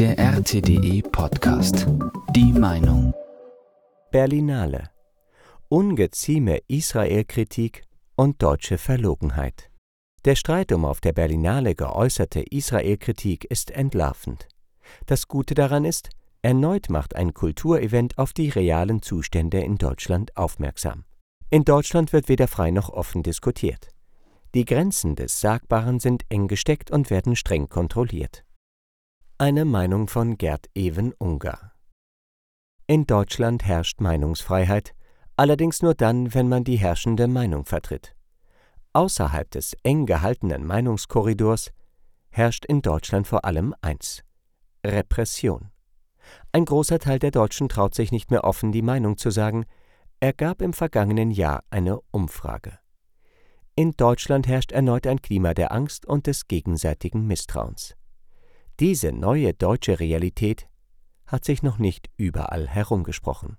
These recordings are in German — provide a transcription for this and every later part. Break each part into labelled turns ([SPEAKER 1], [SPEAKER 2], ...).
[SPEAKER 1] Der RTDE Podcast. Die Meinung.
[SPEAKER 2] Berlinale. Ungezieme Israel-Kritik und deutsche Verlogenheit. Der Streit um auf der Berlinale geäußerte Israel-Kritik ist entlarvend. Das Gute daran ist, erneut macht ein Kulturevent auf die realen Zustände in Deutschland aufmerksam. In Deutschland wird weder frei noch offen diskutiert. Die Grenzen des Sagbaren sind eng gesteckt und werden streng kontrolliert. Eine Meinung von Gerd Even Ungar In Deutschland herrscht Meinungsfreiheit, allerdings nur dann, wenn man die herrschende Meinung vertritt. Außerhalb des eng gehaltenen Meinungskorridors herrscht in Deutschland vor allem eins Repression. Ein großer Teil der Deutschen traut sich nicht mehr offen die Meinung zu sagen, ergab im vergangenen Jahr eine Umfrage. In Deutschland herrscht erneut ein Klima der Angst und des gegenseitigen Misstrauens. Diese neue deutsche Realität hat sich noch nicht überall herumgesprochen.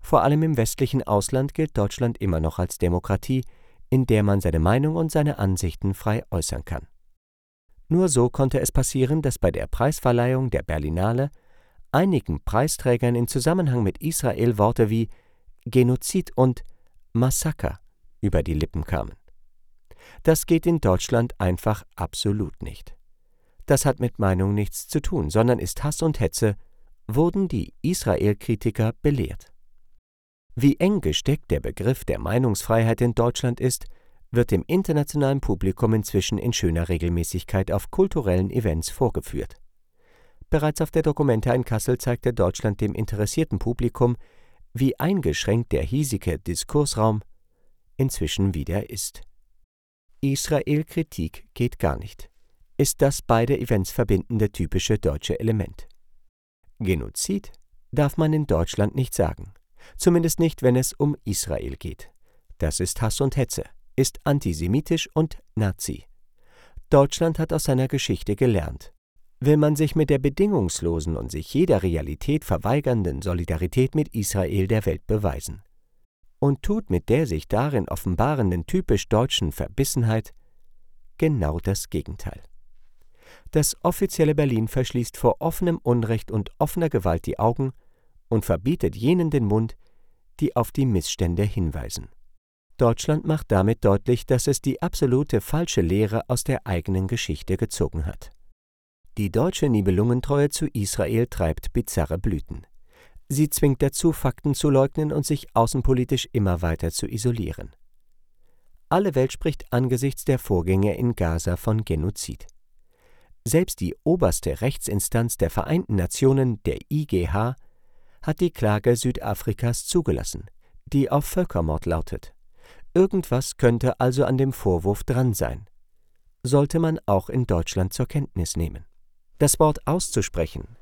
[SPEAKER 2] Vor allem im westlichen Ausland gilt Deutschland immer noch als Demokratie, in der man seine Meinung und seine Ansichten frei äußern kann. Nur so konnte es passieren, dass bei der Preisverleihung der Berlinale einigen Preisträgern in Zusammenhang mit Israel Worte wie Genozid und Massaker über die Lippen kamen. Das geht in Deutschland einfach absolut nicht. Das hat mit Meinung nichts zu tun, sondern ist Hass und Hetze, wurden die Israel-Kritiker belehrt. Wie eng gesteckt der Begriff der Meinungsfreiheit in Deutschland ist, wird dem internationalen Publikum inzwischen in schöner Regelmäßigkeit auf kulturellen Events vorgeführt. Bereits auf der Dokumente in Kassel zeigte Deutschland dem interessierten Publikum, wie eingeschränkt der hiesige Diskursraum inzwischen wieder ist. Israel-Kritik geht gar nicht. Ist das beide Events verbindende typische deutsche Element. Genozid darf man in Deutschland nicht sagen. Zumindest nicht, wenn es um Israel geht. Das ist Hass und Hetze, ist antisemitisch und Nazi. Deutschland hat aus seiner Geschichte gelernt. Will man sich mit der bedingungslosen und sich jeder Realität verweigernden Solidarität mit Israel der Welt beweisen und tut mit der sich darin offenbarenden typisch deutschen Verbissenheit genau das Gegenteil. Das offizielle Berlin verschließt vor offenem Unrecht und offener Gewalt die Augen und verbietet jenen den Mund, die auf die Missstände hinweisen. Deutschland macht damit deutlich, dass es die absolute falsche Lehre aus der eigenen Geschichte gezogen hat. Die deutsche Nibelungentreue zu Israel treibt bizarre Blüten. Sie zwingt dazu, Fakten zu leugnen und sich außenpolitisch immer weiter zu isolieren. Alle Welt spricht angesichts der Vorgänge in Gaza von Genozid. Selbst die oberste Rechtsinstanz der Vereinten Nationen, der IGH, hat die Klage Südafrikas zugelassen, die auf Völkermord lautet. Irgendwas könnte also an dem Vorwurf dran sein. Sollte man auch in Deutschland zur Kenntnis nehmen. Das Wort auszusprechen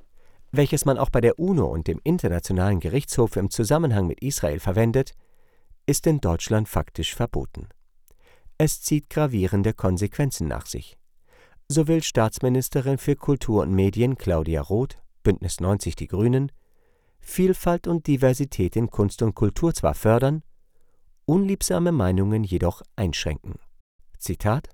[SPEAKER 2] welches man auch bei der UNO und dem Internationalen Gerichtshof im Zusammenhang mit Israel verwendet, ist in Deutschland faktisch verboten. Es zieht gravierende Konsequenzen nach sich. So will Staatsministerin für Kultur und Medien Claudia Roth, Bündnis 90 Die Grünen, Vielfalt und Diversität in Kunst und Kultur zwar fördern, unliebsame Meinungen jedoch einschränken. Zitat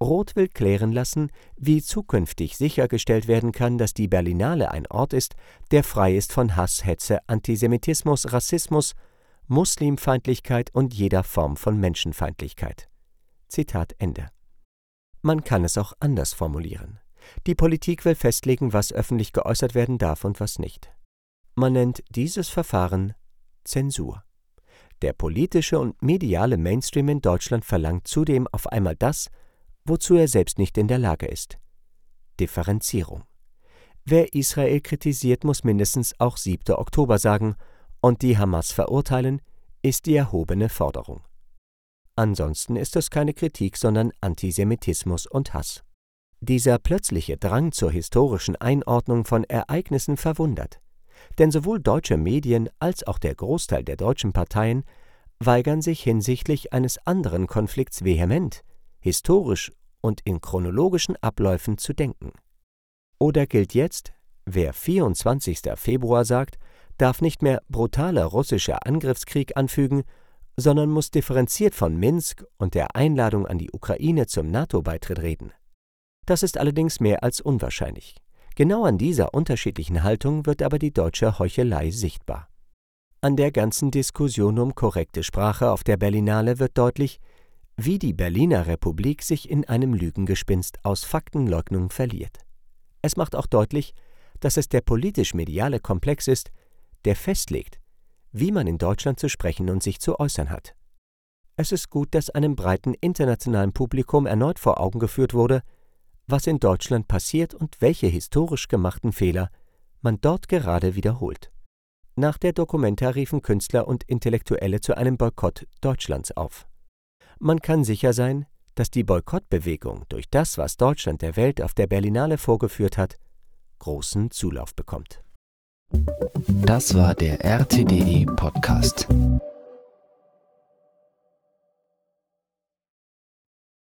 [SPEAKER 2] Roth will klären lassen, wie zukünftig sichergestellt werden kann, dass die Berlinale ein Ort ist, der frei ist von Hass, Hetze, Antisemitismus, Rassismus, Muslimfeindlichkeit und jeder Form von Menschenfeindlichkeit. Zitat Ende. Man kann es auch anders formulieren. Die Politik will festlegen, was öffentlich geäußert werden darf und was nicht. Man nennt dieses Verfahren Zensur. Der politische und mediale Mainstream in Deutschland verlangt zudem auf einmal das, wozu er selbst nicht in der Lage ist. Differenzierung. Wer Israel kritisiert, muss mindestens auch 7. Oktober sagen und die Hamas verurteilen, ist die erhobene Forderung. Ansonsten ist es keine Kritik, sondern Antisemitismus und Hass. Dieser plötzliche Drang zur historischen Einordnung von Ereignissen verwundert, denn sowohl deutsche Medien als auch der Großteil der deutschen Parteien weigern sich hinsichtlich eines anderen Konflikts vehement, historisch und in chronologischen Abläufen zu denken. Oder gilt jetzt, wer 24. Februar sagt, darf nicht mehr brutaler russischer Angriffskrieg anfügen, sondern muss differenziert von Minsk und der Einladung an die Ukraine zum NATO-Beitritt reden. Das ist allerdings mehr als unwahrscheinlich. Genau an dieser unterschiedlichen Haltung wird aber die deutsche Heuchelei sichtbar. An der ganzen Diskussion um korrekte Sprache auf der Berlinale wird deutlich, wie die Berliner Republik sich in einem Lügengespinst aus Faktenleugnung verliert. Es macht auch deutlich, dass es der politisch-mediale Komplex ist, der festlegt, wie man in Deutschland zu sprechen und sich zu äußern hat. Es ist gut, dass einem breiten internationalen Publikum erneut vor Augen geführt wurde, was in Deutschland passiert und welche historisch gemachten Fehler man dort gerade wiederholt. Nach der Dokumenta riefen Künstler und Intellektuelle zu einem Boykott Deutschlands auf. Man kann sicher sein, dass die Boykottbewegung durch das, was Deutschland der Welt auf der Berlinale vorgeführt hat, großen Zulauf bekommt.
[SPEAKER 1] Das war der RTDE Podcast.